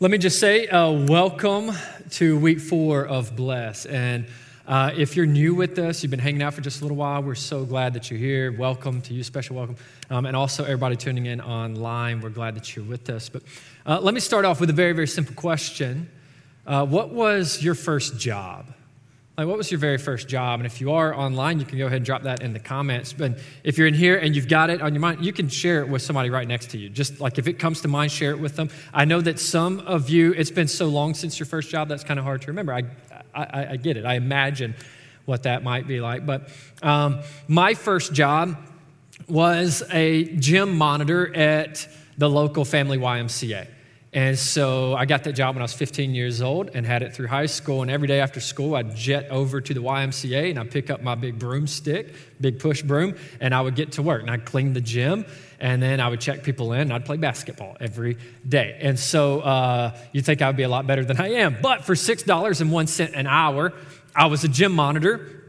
Let me just say, uh, welcome to week four of Bless. And uh, if you're new with us, you've been hanging out for just a little while, we're so glad that you're here. Welcome to you, special welcome. Um, and also, everybody tuning in online, we're glad that you're with us. But uh, let me start off with a very, very simple question uh, What was your first job? Like, what was your very first job? And if you are online, you can go ahead and drop that in the comments. But if you're in here and you've got it on your mind, you can share it with somebody right next to you. Just like if it comes to mind, share it with them. I know that some of you, it's been so long since your first job, that's kind of hard to remember. I, I, I get it. I imagine what that might be like. But um, my first job was a gym monitor at the local family YMCA. And so I got that job when I was 15 years old and had it through high school. And every day after school, I'd jet over to the YMCA and I'd pick up my big broomstick, big push broom, and I would get to work. And I'd clean the gym and then I would check people in and I'd play basketball every day. And so uh, you'd think I would be a lot better than I am. But for $6.01 an hour, I was a gym monitor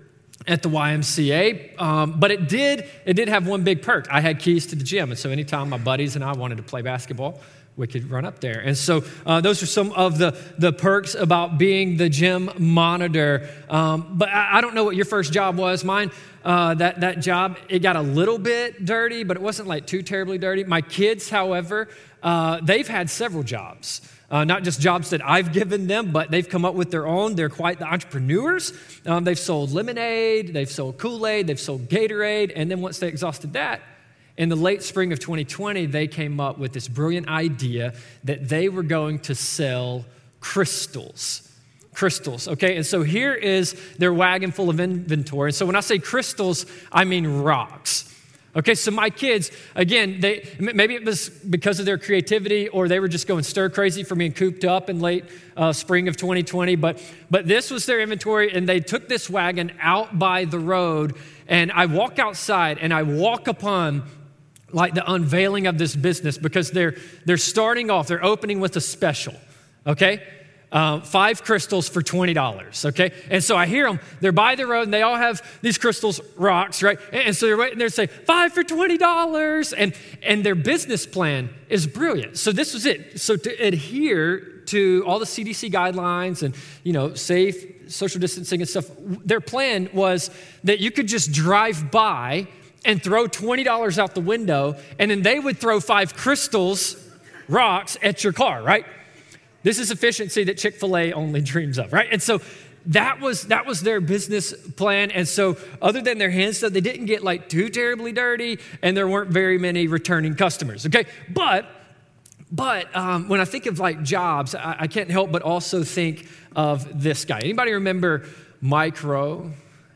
at the YMCA. Um, but it did, it did have one big perk. I had keys to the gym. And so anytime my buddies and I wanted to play basketball, we could run up there. And so uh, those are some of the, the perks about being the gym monitor. Um, but I, I, don't know what your first job was. Mine, uh, that, that job, it got a little bit dirty, but it wasn't like too terribly dirty. My kids, however, uh, they've had several jobs. Uh, not just jobs that I've given them, but they've come up with their own. They're quite the entrepreneurs. Um, they've sold lemonade, they've sold Kool Aid, they've sold Gatorade, and then once they exhausted that, in the late spring of 2020, they came up with this brilliant idea that they were going to sell crystals. Crystals, okay? And so here is their wagon full of inventory. And so when I say crystals, I mean rocks. Okay, so my kids, again, they, maybe it was because of their creativity or they were just going stir crazy for being cooped up in late uh, spring of 2020, but, but this was their inventory and they took this wagon out by the road and I walk outside and I walk upon like the unveiling of this business because they're, they're starting off, they're opening with a special, okay? Uh, five crystals for $20, okay? And so I hear them, they're by the road and they all have these crystals, rocks, right? And, so they're waiting there to say, five for $20. And, and their business plan is brilliant. So this was it. So to adhere to all the CDC guidelines and, you know, safe social distancing and stuff, their plan was that you could just drive by and throw $20 out the window, and then they would throw five crystals, rocks, at your car, right? This is efficiency that Chick fil A only dreams of, right? And so that was that was their business plan. And so other than their hand stuff they didn't get like too terribly dirty and there weren't very many returning customers okay? But but um, when i think of like jobs I, I, can't help but also think of this guy. Anybody remember mike rowe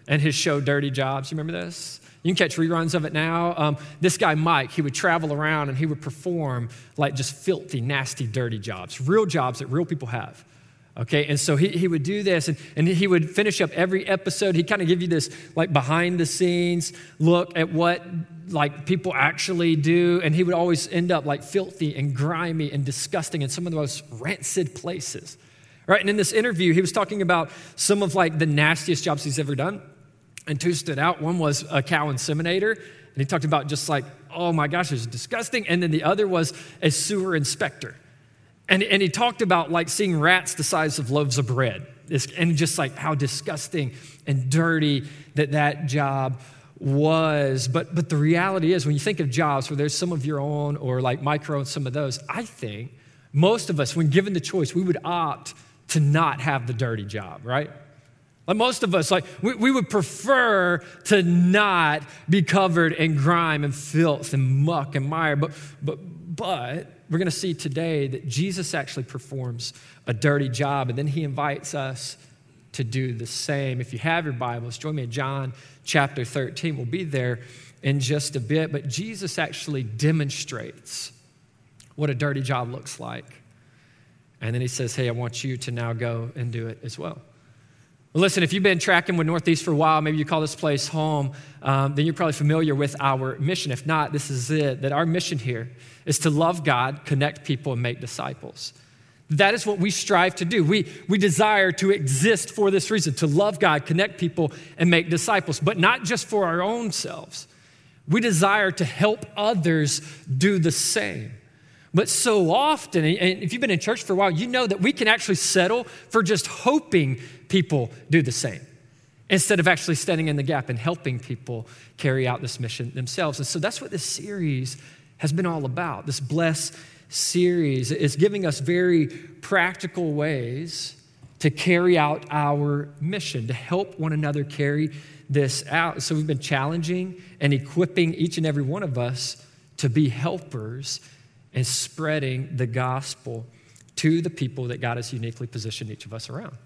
and his show dirty jobs? You remember this you can catch reruns of it now. Um, this guy, Mike, he would travel around and he would perform like just filthy, nasty, dirty jobs, real jobs that real people have. Okay, and so he, he would do this and, and he would finish up every episode. He'd kind of give you this like behind the scenes look at what like people actually do. And he would always end up like filthy and grimy and disgusting in some of the most rancid places. Right, and in this interview, he was talking about some of like the nastiest jobs he's ever done and two stood out. One was a cow inseminator, and he talked about just like, oh my gosh, it's disgusting. And then the other was a sewer inspector. And, and he talked about like seeing rats the size of loaves of bread, and just like how disgusting and dirty that that job was. But, but the reality is, when you think of jobs where there's some of your own or like Mike Rowe and some of those, I think most of us, when given the choice, we would opt to not have the dirty job, right? Like most of us, like we, we would prefer to not be covered in grime and filth and muck and mire, but but but we're going to see today that Jesus actually performs a dirty job, and then he invites us to do the same. If you have your Bibles, join me in John chapter 13. We'll be there in just a bit, but Jesus actually demonstrates what a dirty job looks like. And then he says, Hey, I want you to now go and do it as well. Listen, if you've been tracking with Northeast for a while, maybe you call this place home, um, then you're probably familiar with our mission. If not, this is it that our mission here is to love God, connect people, and make disciples. That is what we strive to do. We, we desire to exist for this reason to love God, connect people, and make disciples, but not just for our own selves. We desire to help others do the same. But so often, and if you've been in church for a while, you know that we can actually settle for just hoping people do the same instead of actually standing in the gap and helping people carry out this mission themselves. And so that's what this series has been all about. This Bless series is giving us very practical ways to carry out our mission, to help one another carry this out. So we've been challenging and equipping each and every one of us to be helpers and spreading the gospel to the people that God has uniquely positioned each of us around.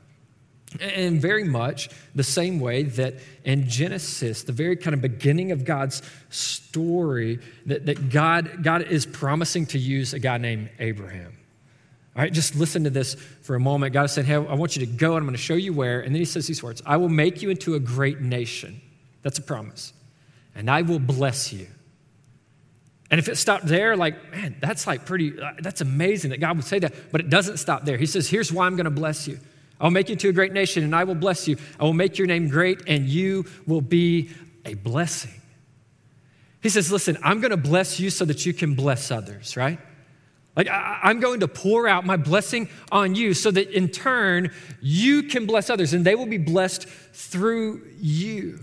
And very much the same way that in Genesis, the very kind of beginning of God's story, that, that God, God is promising to use a guy named Abraham. All right, just listen to this for a moment. God said, Hey, I want you to go and I'm going to show you where. And then he says these words I will make you into a great nation. That's a promise. And I will bless you. And if it stopped there, like, man, that's like pretty, uh, that's amazing that God would say that. But it doesn't stop there. He says, here's why I'm going to bless you. I'll make you to a great nation and I will bless you. I will make your name great and you will be a blessing. He says, listen, I'm going to bless you so that you can bless others, right? Like, I'm going to pour out my blessing on you so that in turn you can bless others and they will be blessed through you.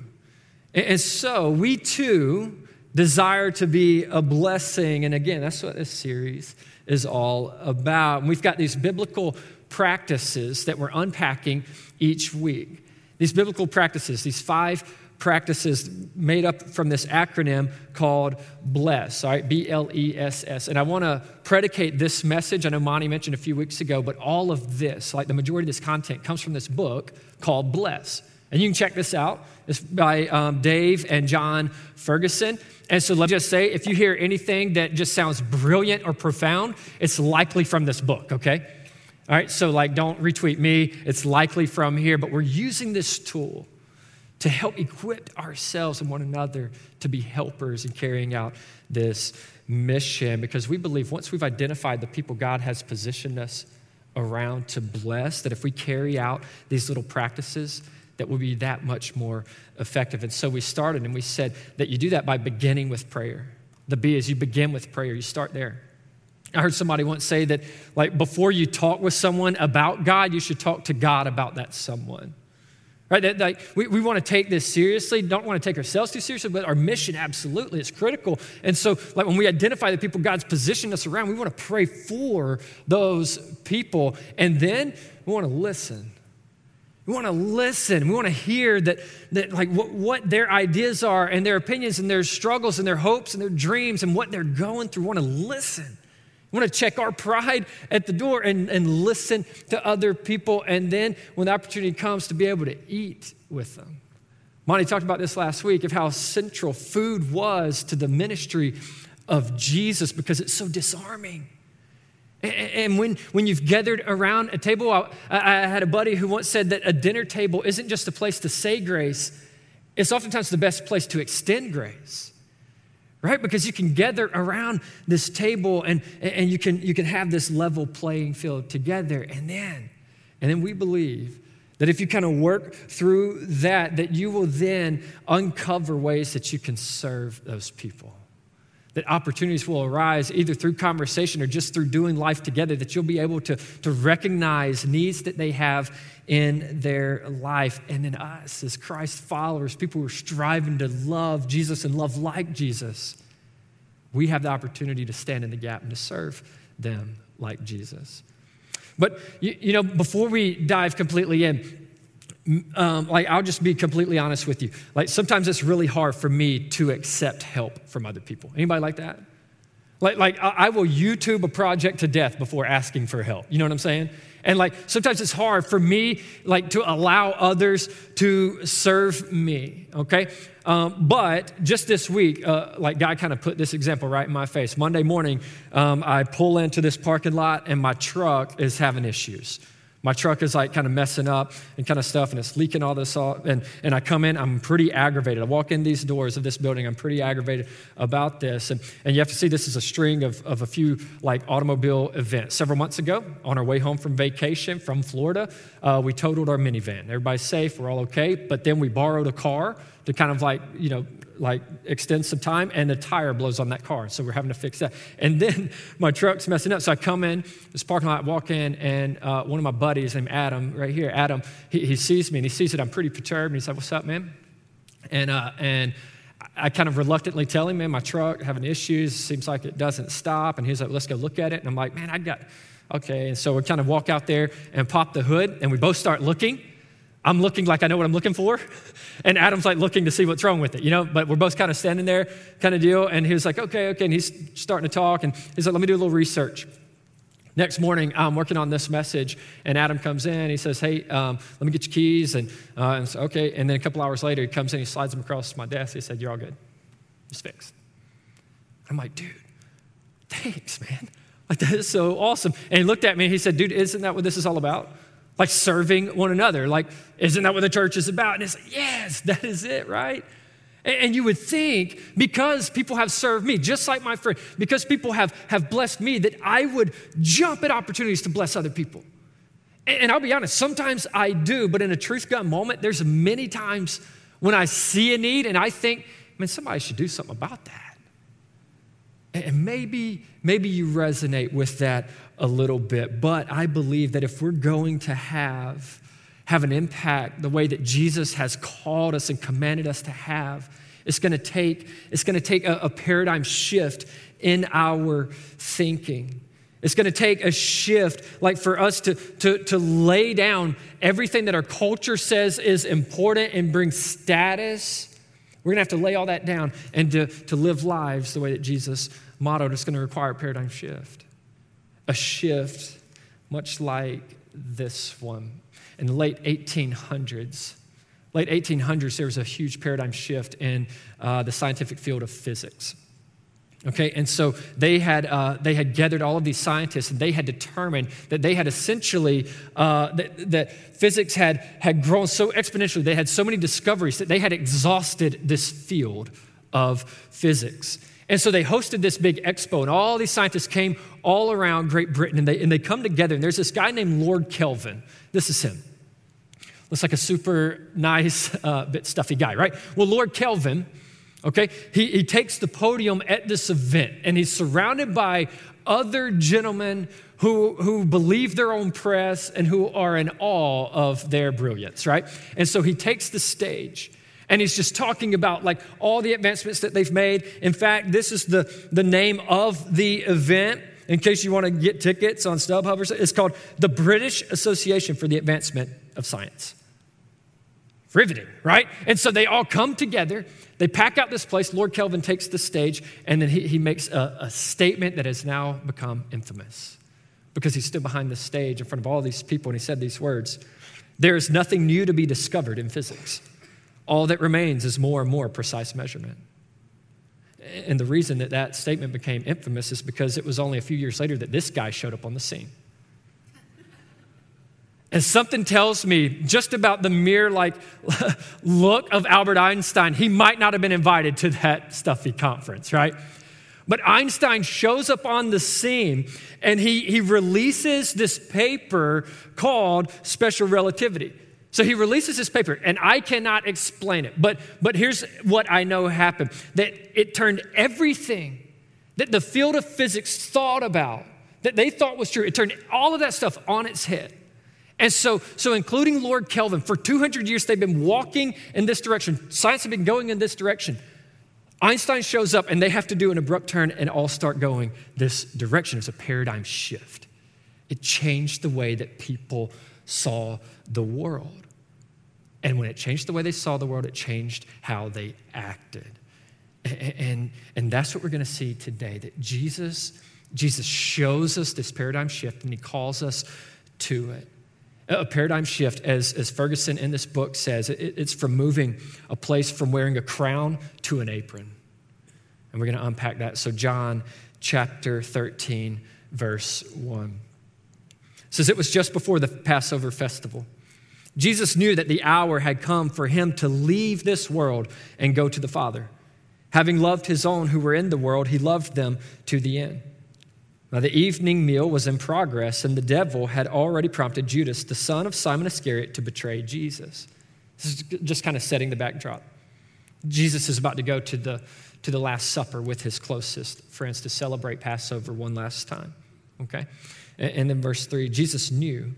And so we too desire to be a blessing. And again, that's what this series is all about. And we've got these biblical practices that we're unpacking each week. These biblical practices, these five practices made up from this acronym called BLESS, all right, B L E S S. And I want to predicate this message. I know Monty mentioned a few weeks ago, but all of this, like the majority of this content, comes from this book called Bless. And you can check this out. It's by um, Dave and Jon Ferguson. And so let's just say if you hear anything that just sounds brilliant or profound, it's likely from this book, okay? All right, so like don't retweet me, it's likely from here, but we're using this tool to help equip ourselves and one another to be helpers in carrying out this mission because we believe once we've identified the people God has positioned us around to bless, that if we carry out these little practices, that will be that much more effective. And so we started and we said that you do that by beginning with prayer. The B is you begin with prayer, you start there. I heard somebody once say that, like, before you talk with someone about God, you should talk to God about that someone. Right? That, like, we, we want to take this seriously, don't want to take ourselves too seriously, but our mission, absolutely, is critical. And so, like, when we identify the people God's positioned us around, we want to pray for those people. And then we want to listen. We want to listen. We want to hear that, that like what, what their ideas are and their opinions and their struggles and their hopes and their dreams and what they're going through. We want to listen. We want to check our pride at the door and, and listen to other people. And then when the opportunity comes to be able to eat with them. Monty talked about this last week of how central food was to the ministry of Jesus because it's so disarming. And when, when you've gathered around a table, I, I had a buddy who once said that a dinner table isn't just a place to say grace, it's oftentimes the best place to extend grace right? Because you can gather around this table and, and you, can, you can have this level playing field together. And then and then we believe that if you kind of work through that that you will then uncover ways that you can serve those people that opportunities will arise either through conversation or just through doing life together, that you'll be able to, to recognize needs that they have in their life. And then us, as Christ followers, people who are striving to love Jesus and love like Jesus, we have the opportunity to stand in the gap and to serve them like Jesus. But, you, you know, before we dive completely in, um, like I'll just be completely honest with you. Like sometimes it's really hard for me to accept help from other people. Anybody like that? Like, like I will YouTube a project to death before asking for help. You know what I'm saying? And like sometimes it's hard for me like to allow others to serve me. Okay, um, but just this week, uh, like God kind of put this example right in my face. Monday morning, um, I pull into this parking lot and my truck is having issues. My truck is like kind of messing up and kind of stuff, and it's leaking all this off. And, and I come in, I'm pretty aggravated. I walk in these doors of this building, I'm pretty aggravated about this. And, and you have to see this is a string of, of a few like automobile events. Several months ago, on our way home from vacation from Florida, uh, we totaled our minivan. Everybody's safe, we're all okay. But then we borrowed a car to kind of like, you know, like extend some time, and the tire blows on that car. So we're having to fix that. And then my truck's messing up. So I come in, this parking lot, walk in, and uh, one of my buddies named Adam, right here, Adam, he, he, sees me and he sees that I'm pretty perturbed. And he's like, What's up, man? And, uh, and I kind of reluctantly tell him, Man, my truck having issues. Seems like it doesn't stop. And he's like, Let's go look at it. And I'm like, Man, I got, okay. And so we kind of walk out there and pop the hood, and we both start looking. I'm looking like I know what I'm looking for. And Adam's like looking to see what's wrong with it, you know? But we're both kind of standing there, kind of deal. And he was like, okay, okay. And he's starting to talk. And he's like, let me do a little research. Next morning, I'm working on this message, and Adam comes in. He says, Hey, um, let me get your keys. And, uh, okay. And then a couple hours later, he comes in, he slides them across my desk. He said, You're all good. It's fixed. I'm like, Dude, thanks, man. Like, that is so awesome. And he looked at me and he said, Dude, isn't that what this is all about? Like serving one another. Like, isn't that what the church is about? And it's like, yes, that is it, right? And you would think because people have served me, just like my friend, because people have, have blessed me, that I would jump at opportunities to bless other people. And I'll be honest, sometimes I do, but in a truth gun moment, there's many times when I see a need and I think, man, somebody should do something about that. And maybe, maybe you resonate with that a little bit, but I believe that if we're going to have, have an impact the way that Jesus has called us and commanded us to have, it's going to take, it's going to take a, a paradigm shift in our thinking. It's going to take a shift, like for us to, to, to lay down everything that our culture says is important and bring status. We're going to have to lay all that down and to, to live lives the way that Jesus modeled. It's going to require a paradigm shift. A shift much like this one. In the late 1800s, late 1800s, there was a huge paradigm shift in uh, the scientific field of physics. Okay, and so they had, uh, they had gathered all of these scientists and they had determined that they had essentially, uh, that, that physics had, had grown so exponentially, they had so many discoveries that they had exhausted this field of physics. And so they hosted this big expo, and all these scientists came all around Great Britain, and they, and they come together. And there's this guy named Lord Kelvin. This is him. Looks like a super nice, uh, bit stuffy guy, right? Well, Lord Kelvin, okay, he, he takes the podium at this event, and he's surrounded by other gentlemen who, who believe their own press and who are in awe of their brilliance, right? And so he takes the stage. And he's just talking about like all the advancements that they've made. In fact, this is the, the name of the event. In case you want to get tickets on StubHub or something, it's called the British Association for the Advancement of Science. Riveting, right? And so they all come together. They pack out this place. Lord Kelvin takes the stage, and then he, he makes a, a statement that has now become infamous because he stood behind the stage in front of all these people and he said these words There is nothing new to be discovered in physics. All that remains is more and more precise measurement. And the reason that that statement became infamous is because it was only a few years later that this guy showed up on the scene. And something tells me just about the mere like look of Albert Einstein, he might not have been invited to that stuffy conference, right? But Einstein shows up on the scene and he, he releases this paper called special relativity. So he releases this paper, and I cannot explain it. But, but here's what I know happened that it turned everything that the field of physics thought about, that they thought was true, it turned all of that stuff on its head. And so, so including Lord Kelvin, for 200 years they've been walking in this direction. Science has been going in this direction. Einstein shows up and they have to do an abrupt turn and all start going this direction. It's a paradigm shift. It changed the way that people saw the world. And when it changed the way they saw the world, it changed how they acted. And, and, and that's what we're going to see today that Jesus, Jesus shows us this paradigm shift and he calls us to it. A paradigm shift, as, as Ferguson in this book says, it, it's from moving a place from wearing a crown to an apron. And we're going to unpack that. So, John chapter 13, verse 1 says, It was just before the Passover festival. Jesus knew that the hour had come for him to leave this world and go to the Father. Having loved his own who were in the world, he loved them to the end. Now, the evening meal was in progress, and the devil had already prompted Judas, the son of Simon Iscariot, to betray Jesus. This is just kind of setting the backdrop. Jesus is about to go to the, to the Last Supper with his closest friends to celebrate Passover one last time. Okay? And, then verse 3 Jesus knew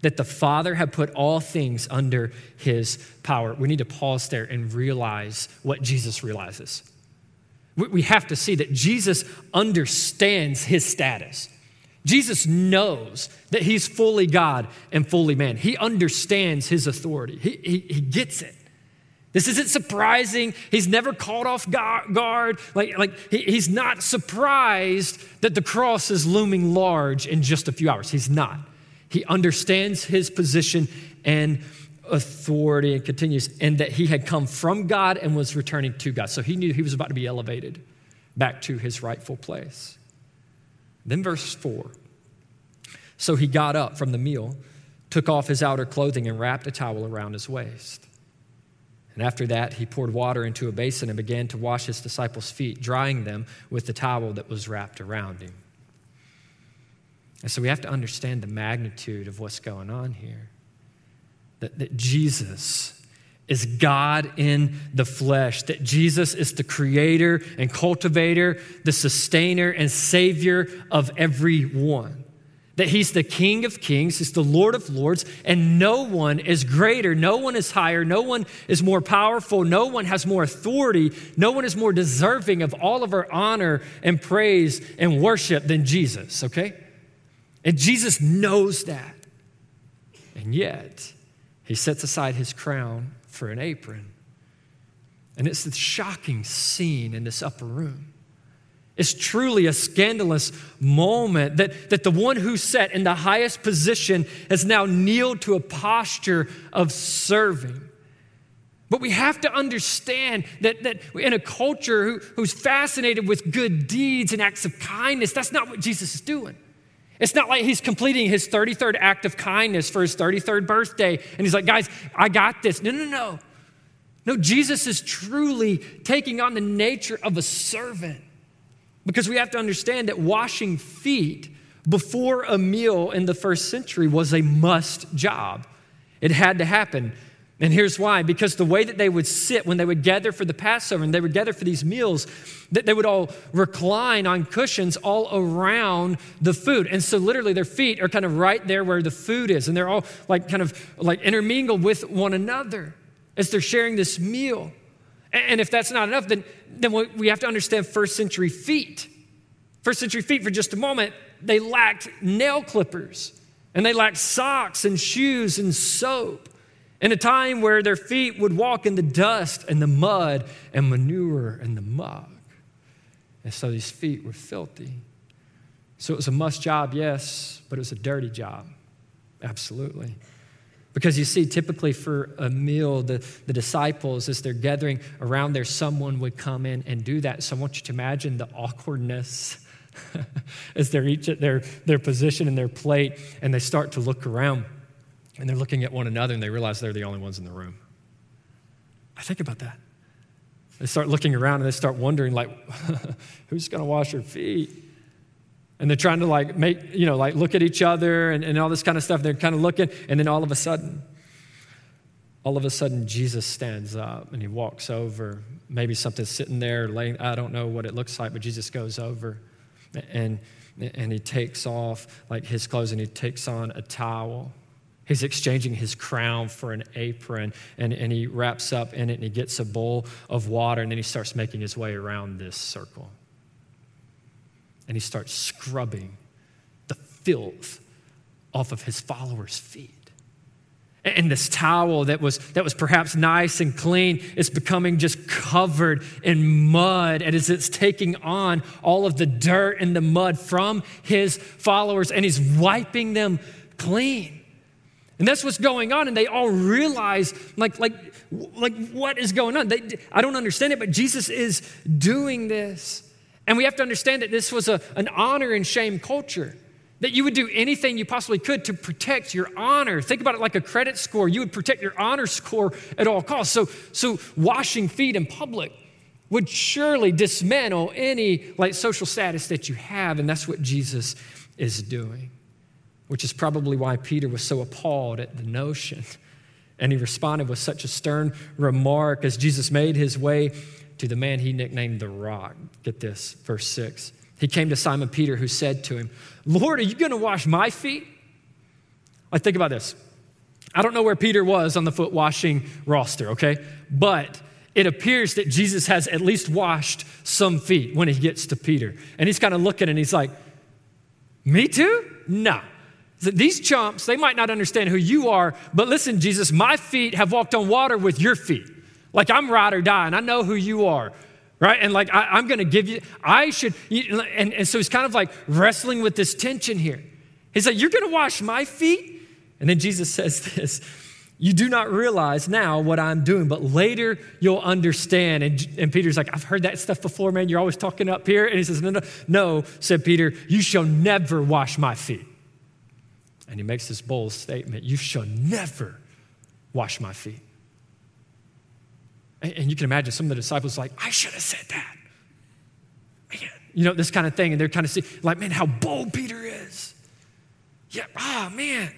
that the Father had put all things under his power. We need to pause there and realize what Jesus realizes. We have to see that Jesus understands his status. Jesus knows that he's fully God and fully man. He understands his authority, he, he, he gets it. This isn't surprising. He's never caught off guard. Like, like he, he's not surprised that the cross is looming large in just a few hours. He's not. He understands his position and authority and continues, and that he had come from God and was returning to God. So he knew he was about to be elevated back to his rightful place. Then, verse 4 So he got up from the meal, took off his outer clothing, and wrapped a towel around his waist. And after that, he poured water into a basin and began to wash his disciples' feet, drying them with the towel that was wrapped around him. And so we have to understand the magnitude of what's going on here. That, that Jesus is God in the flesh, that Jesus is the creator and cultivator, the sustainer and savior of everyone. That he's the King of kings, he's the Lord of lords, and no one is greater, no one is higher, no one is more powerful, no one has more authority, no one is more deserving of all of our honor and praise and worship than Jesus, okay? And Jesus knows that. And yet, he sets aside his crown for an apron. And it's the shocking scene in this upper room. It's truly a scandalous moment that, that the one who sat in the highest position has now kneeled to a posture of serving. But we have to understand that, that in a culture who, who's fascinated with good deeds and acts of kindness, that's not what Jesus is doing. It's not like he's completing his 33rd act of kindness for his 33rd birthday and he's like, guys, I got this. No, no, no. No, Jesus is truly taking on the nature of a servant because we have to understand that washing feet before a meal in the first century was a must job. It had to happen. And here's why because the way that they would sit when they would gather for the Passover and they would gather for these meals, that they would all recline on cushions all around the food. And so literally their feet are kind of right there where the food is. And they're all like kind of like intermingled with one another as they're sharing this meal. And if that's not enough, then, then we have to understand first century feet. First century feet, for just a moment, they lacked nail clippers and they lacked socks and shoes and soap in a time where their feet would walk in the dust and the mud and manure and the muck. And so these feet were filthy. So it was a must job, yes, but it was a dirty job. Absolutely. Because you see, typically for a meal, the, the disciples, as they're gathering around there, someone would come in and do that. So I want you to imagine the awkwardness as they're each at their, their position and their plate, and they start to look around. And they're looking at one another and they realize they're the only ones in the room. I think about that. They start looking around and they start wondering, like, who's going to wash your feet? And they're trying to like make, you know, like look at each other and, and all this kind of stuff. They're kind of looking, and then all of a sudden, all of a sudden, Jesus stands up and he walks over. Maybe something's sitting there, laying, I don't know what it looks like, but Jesus goes over and, and he takes off like his clothes and he takes on a towel He's exchanging his crown for an apron, and, and he wraps up in it and he gets a bowl of water, and then he starts making his way around this circle. And he starts scrubbing the filth off of his followers' feet. And this towel that was, that was perhaps nice and clean is becoming just covered in mud. And as it's taking on all of the dirt and the mud from his followers, and he's wiping them clean. And that's what's going on. And they all realize, like, like, like what is going on? They, I don't understand it, but Jesus is doing this. And we have to understand that this was a, an honor and shame culture. That you would do anything you possibly could to protect your honor. Think about it like a credit score. You would protect your honor score at all costs. So, so washing feet in public would surely dismantle any like social status that you have, and that's what Jesus is doing which is probably why Peter was so appalled at the notion And he responded with such a stern remark as Jesus made his way to the man he nicknamed the rock. Get this, verse 6. He came to Simon Peter, who said to him, Lord, are you going to wash my feet? I think about this. I don't know where Peter was on the foot washing roster, okay? But it appears that Jesus has at least washed some feet when he gets to Peter. And he's kind of looking and he's like, Me too? No. These chumps, they might not understand who you are, but listen, Jesus, my feet have walked on water with your feet. Like I'm ride or die, and I know who you are, right? And like I, am going to give you, I should, and, and so he's kind of like wrestling with this tension here. He's like, You're going to wash my feet? And then Jesus says this You do not realize now what I'm doing, but later you'll understand. And, and Peter's like, I've heard that stuff before, man. You're always talking up here. And he says, No, no, no, said Peter, you shall never wash my feet. And he makes this bold statement You shall never wash my feet. And, you can imagine some of the disciples like, I should have said that. Man, you know, this kind of thing. And they're kind of see, like, man, how bold Peter is. Yeah, ah, man.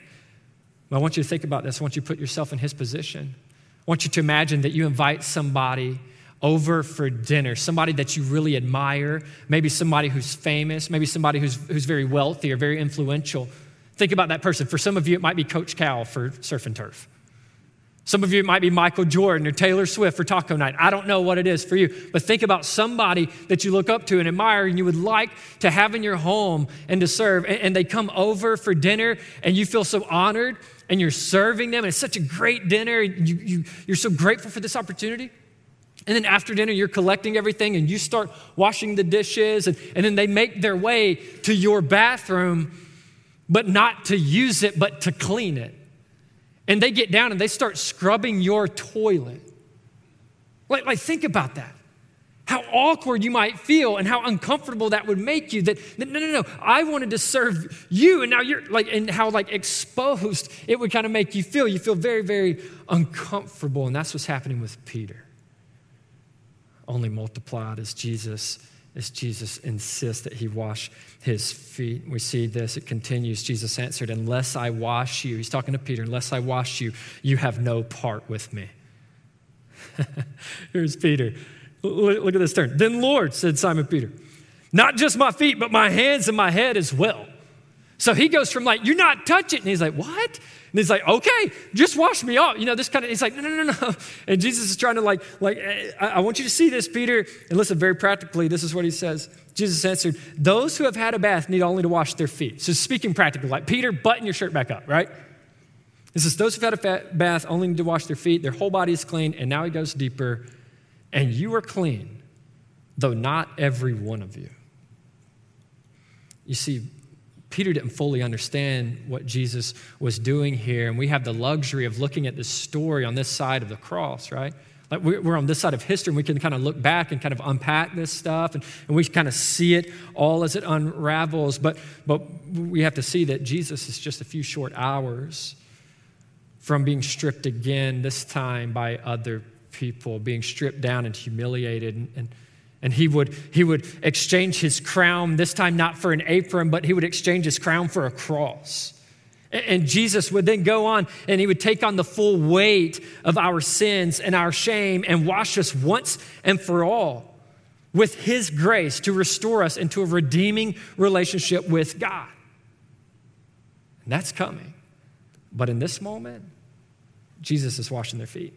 Well, I want you to think about this. I want you to put yourself in his position. I want you to imagine that you invite somebody over for dinner, somebody that you really admire, maybe somebody who's famous, maybe somebody who's, who's very wealthy or very influential. Think about that person. For some of you, it might be Coach Cal for Surf and Turf. Some of you, it might be Michael Jordan or Taylor Swift or Taco Night. I don't know what it is for you, but think about somebody that you look up to and admire and you would like to have in your home and to serve. And, they come over for dinner and you feel so honored and you're serving them. And it's such a great dinner. You, you, you're so grateful for this opportunity. And then after dinner, you're collecting everything and you start washing the dishes. And, and then they make their way to your bathroom, but not to use it, but to clean it and they get down and they start scrubbing your toilet. Like, like think about that. How awkward you might feel and how uncomfortable that would make you that, that no, no, no, I wanted to serve you and now you're like, and how like exposed it would kind of make you feel. You feel very, very uncomfortable. And that's what's happening with Peter. Only multiplied as Jesus as Jesus insists that he wash his feet. We see this, it continues. Jesus answered, Unless I wash you, he's talking to Peter, unless I wash you, you have no part with me. Here's Peter. Look at this turn. Then, Lord, said Simon Peter, not just my feet, but my hands and my head as well. So he goes from like, you're not touching. And he's like, what? And he's like, okay, just wash me off. You know, this kind of, he's like, no, no, no, no. And Jesus is trying to like, like, I, I want you to see this, Peter. And listen, very practically, this is what he says. Jesus answered, those who have had a bath need only to wash their feet. So speaking practically, like, Peter, button your shirt back up, right? He says, those who've had a bath only need to wash their feet. Their whole body is clean. And now he goes deeper. And you are clean, though not every one of you. You see, Peter didn't fully understand what Jesus was doing here. And we have the luxury of looking at this story on this side of the cross, right? Like we're on this side of history and we can kind of look back and kind of unpack this stuff and, and we kind of see it all as it unravels. But, but we have to see that Jesus is just a few short hours from being stripped again, this time by other people, being stripped down and humiliated. And, and and he would, he would exchange his crown, this time not for an apron, but he would exchange his crown for a cross. And Jesus would then go on and he would take on the full weight of our sins and our shame and wash us once and for all with his grace to restore us into a redeeming relationship with God. And that's coming. But in this moment, Jesus is washing their feet.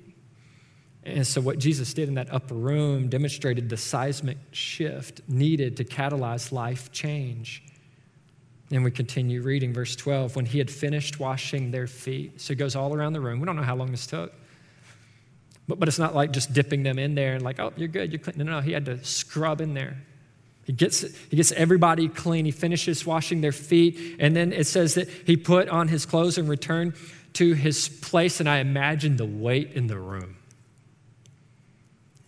And so, what Jesus did in that upper room demonstrated the seismic shift needed to catalyze life change. And we continue reading verse 12. When he had finished washing their feet, so he goes all around the room. We don't know how long this took. But, but it's not like just dipping them in there and like, oh, you're good, you're clean. No, no. He had to scrub in there. He gets, he gets everybody clean. He finishes washing their feet. And then it says that he put on his clothes and returned to his place. And I imagine the weight in the room.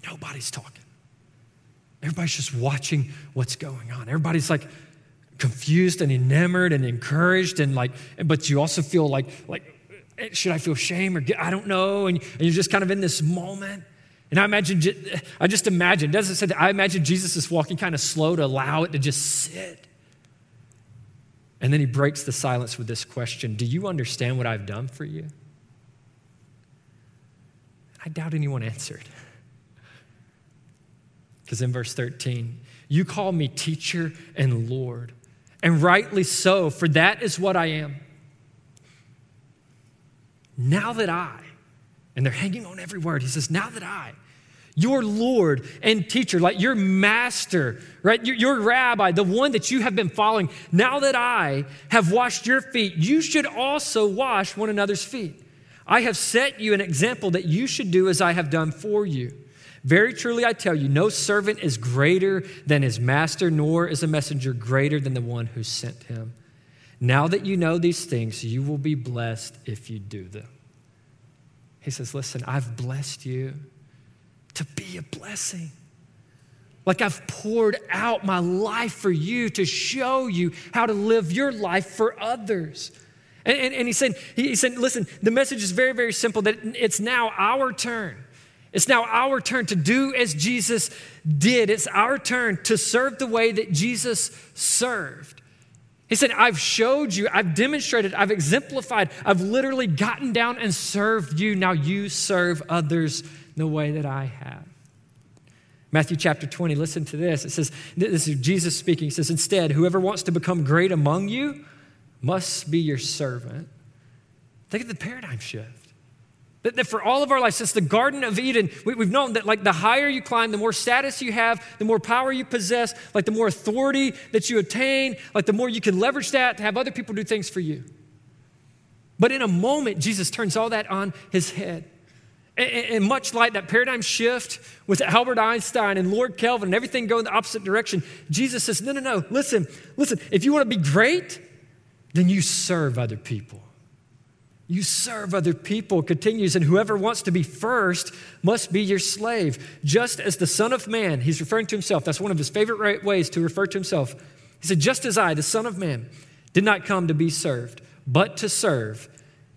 Nobody's talking. Everybody's just watching what's going on. Everybody's like confused and enamored and encouraged and like, but you also feel like, like, eh, should I feel shame or I don't know? And, and you're just kind of in this moment. And I imagine, I just imagine, doesn't say that, I imagine Jesus is walking kind of slow to allow it to just sit. And then he breaks the silence with this question Do you understand what I've done for you? I doubt anyone answered. Because in verse 13, you call me teacher and Lord, and rightly so, for that is what I am. Now that I, and they're hanging on every word, he says, Now that I, your Lord and teacher, like your master, right? Your, your, rabbi, the one that you have been following. Now that I have washed your feet, you should also wash one another's feet. I have set you an example that you should do as I have done for you. Very truly, I tell you, no servant is greater than his master, nor is a messenger greater than the one who sent him. Now that you know these things, you will be blessed if you do them. He says, Listen, I've blessed you to be a blessing. Like I've poured out my life for you to show you how to live your life for others. And, and, and he, said, he said, listen, the message is very, very simple that it's now our turn. It's now our turn to do as Jesus did. It's our turn to serve the way that Jesus served. He said, I've showed you, I've demonstrated, I've exemplified, I've literally gotten down and served you. Now you serve others the way that I have. Matthew chapter 20, listen to this. It says, This is Jesus speaking. He says, Instead, whoever wants to become great among you must be your servant. Think of the paradigm shift. That, that for all of our lives, since the Garden of Eden, we, have known that like the higher you climb, the more status you have, the more power you possess, like the more authority that you attain, like the more you can leverage that to have other people do things for you. But in a moment, Jesus turns all that on his head. And, much like that paradigm shift with Albert Einstein and Lord Kelvin and everything going the opposite direction, Jesus says, No, no, no, listen, listen, if you want to be great, then you serve other people. You serve other people, continues, and whoever wants to be first must be your slave. Just as the Son of Man, he's referring to himself, that's one of his favorite ways to refer to himself. He said, Just as I, the Son of Man, did not come to be served, but to serve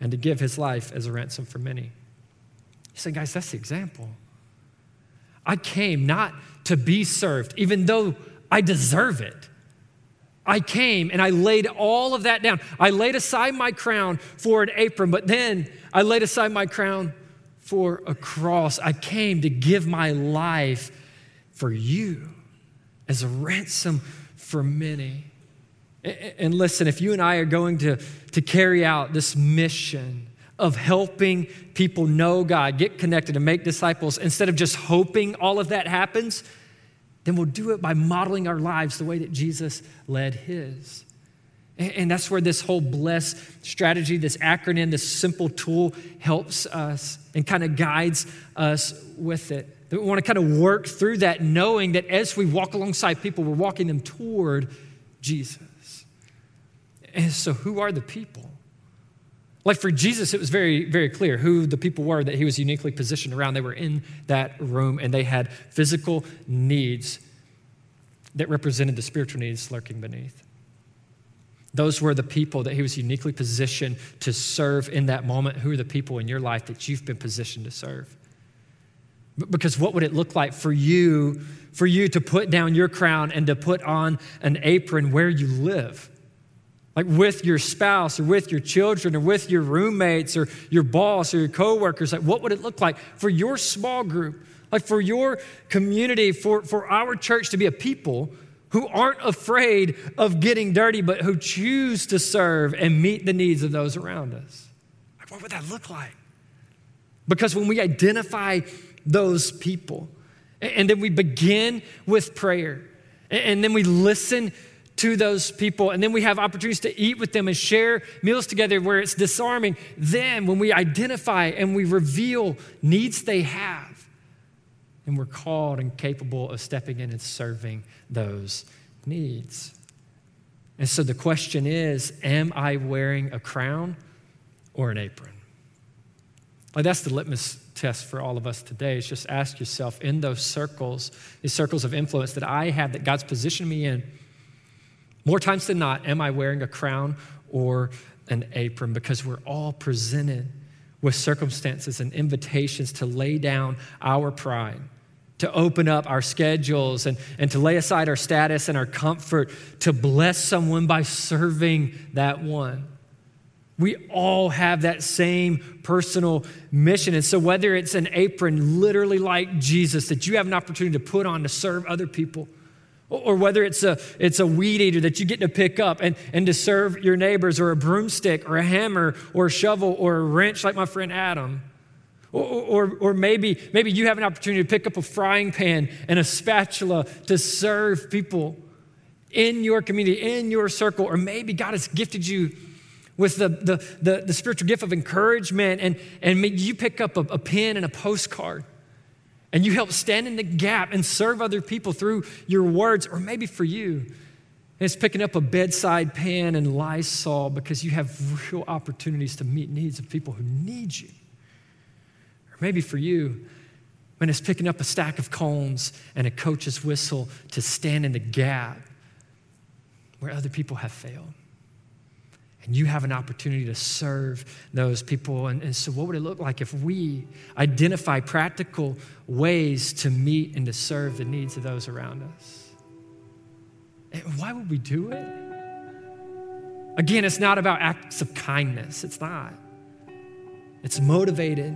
and to give his life as a ransom for many. He said, guys, that's the example. I came not to be served, even though I deserve it. I came and I laid all of that down. I laid aside my crown for an apron, but then I laid aside my crown for a cross. I came to give my life for you as a ransom for many. And listen, if you and I are going to, to carry out this mission, of helping people know God, get connected, and make disciples, instead of just hoping all of that happens, then we'll do it by modeling our lives the way that Jesus led his. And that's where this whole bless strategy, this acronym, this simple tool helps us and kind of guides us with it. That We want to kind of work through that, knowing that as we walk alongside people, we're walking them toward Jesus. And so, who are the people? Like for Jesus, it was very, very clear who the people were that he was uniquely positioned around. They were in that room and they had physical needs that represented the spiritual needs lurking beneath. Those were the people that he was uniquely positioned to serve in that moment. Who are the people in your life that you've been positioned to serve? Because what would it look like for you, for you to put down your crown and to put on an apron where you live? Like with your spouse or with your children or with your roommates or your boss or your coworkers like what would it look like for your small group like for your community for, for our church to be a people who aren't afraid of getting dirty but who choose to serve and meet the needs of those around us? Like what would that look like? Because when we identify those people and then we begin with prayer and then we listen to those people. And then we have opportunities to eat with them and share meals together where it's disarming. Then, when we identify and we reveal needs they have, and we're called and capable of stepping in and serving those needs. And so the question is Am I wearing a crown or an apron? Like that's the litmus test for all of us today is just ask yourself in those circles, these circles of influence that I have that God's positioned me in, more times than not, am I wearing a crown or an apron? Because we're all presented with circumstances and invitations to lay down our pride, to open up our schedules, and, and to lay aside our status and our comfort, to bless someone by serving that one. We all have that same personal mission. And so, whether it's an apron literally like Jesus that you have an opportunity to put on to serve other people, or whether it's a, it's a weed eater that you get to pick up and, and to serve your neighbors, or a broomstick, or a hammer, or a shovel, or a wrench like my friend Adam. Or, or, or, maybe, maybe you have an opportunity to pick up a frying pan and a spatula to serve people in your community, in your circle. Or maybe God has gifted you with the, the, the, the spiritual gift of encouragement, and, and you pick up a, a pen and a postcard and you help stand in the gap and serve other people through your words, or maybe for you, it's picking up a bedside pan and Lysol because you have real opportunities to meet needs of people who need you. Or maybe for you, when it's picking up a stack of cones and a coach's whistle to stand in the gap where other people have failed. And you have an opportunity to serve those people. And, and, so, what would it look like if we identify practical ways to meet and to serve the needs of those around us? And why would we do it? Again, it's not about acts of kindness, it's not. It's motivated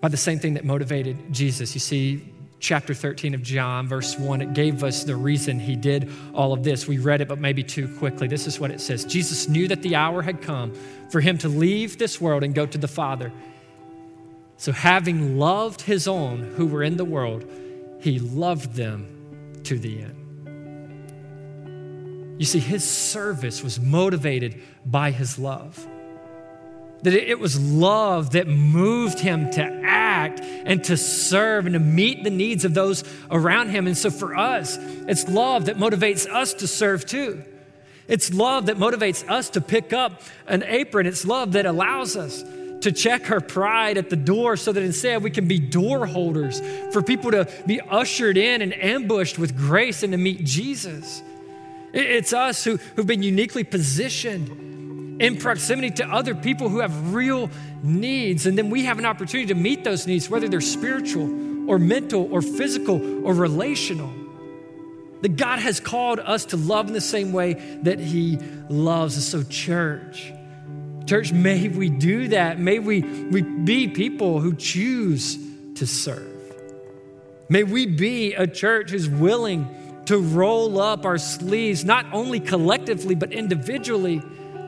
by the same thing that motivated Jesus. You see, chapter 13 of John, verse 1, it gave us the reason he did all of this. We read it, but maybe too quickly. This is what it says Jesus knew that the hour had come for him to leave this world and go to the Father. So, having loved his own who were in the world, he loved them to the end. You see, his service was motivated by his love. That it was love that moved him to act and to serve and to meet the needs of those around him. And so for us, it's love that motivates us to serve too. It's love that motivates us to pick up an apron. It's love that allows us to check our pride at the door so that instead we can be door holders for people to be ushered in and ambushed with grace and to meet Jesus. It's us who, who've been uniquely positioned in proximity to other people who have real needs. And then we have an opportunity to meet those needs, whether they're spiritual or mental or physical or relational. That God has called us to love in the same way that He loves. us. so, church, church, may we do that. May we, we be people who choose to serve. May we be a church who's willing to roll up our sleeves, not only collectively, but individually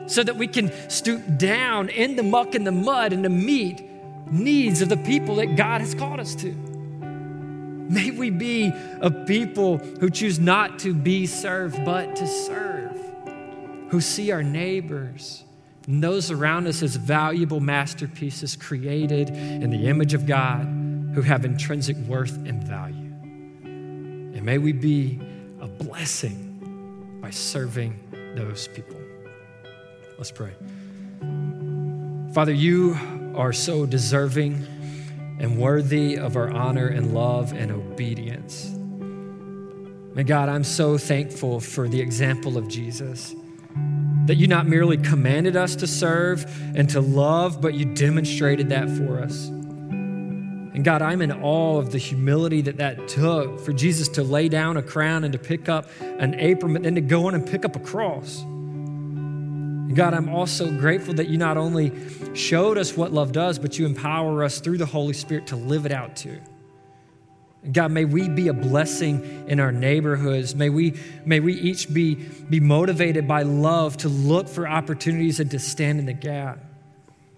so that we can stoop down in the muck and the mud and to meet needs of the people that God has called us to. May we be a people who choose not to be served, but to serve, who see our neighbors and those around us as valuable masterpieces created in the image of God who have intrinsic worth and value. And may we be a blessing by serving those people. Let's pray. Father, you are so deserving and worthy of our honor and love and obedience. May God, I'm so thankful for the example of Jesus. That you not merely commanded us to serve and to love, but you demonstrated that for us. And God, I'm in awe of the humility that that took for Jesus to lay down a crown and to pick up an apron, but then to go on and pick up a cross. God, I'm also grateful that you not only showed us what love does, but you empower us through the Holy Spirit to live it out too. God, may we be a blessing in our neighborhoods. May we, may we each be, be motivated by love to look for opportunities and to stand in the gap.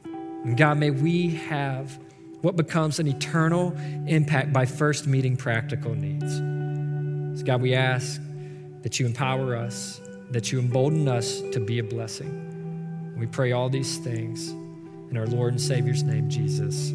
And God, may we have what becomes an eternal impact by first meeting practical needs. So God, we ask that you empower us that you embolden us to be a blessing. We pray all these things in our Lord and Savior's name, Jesus.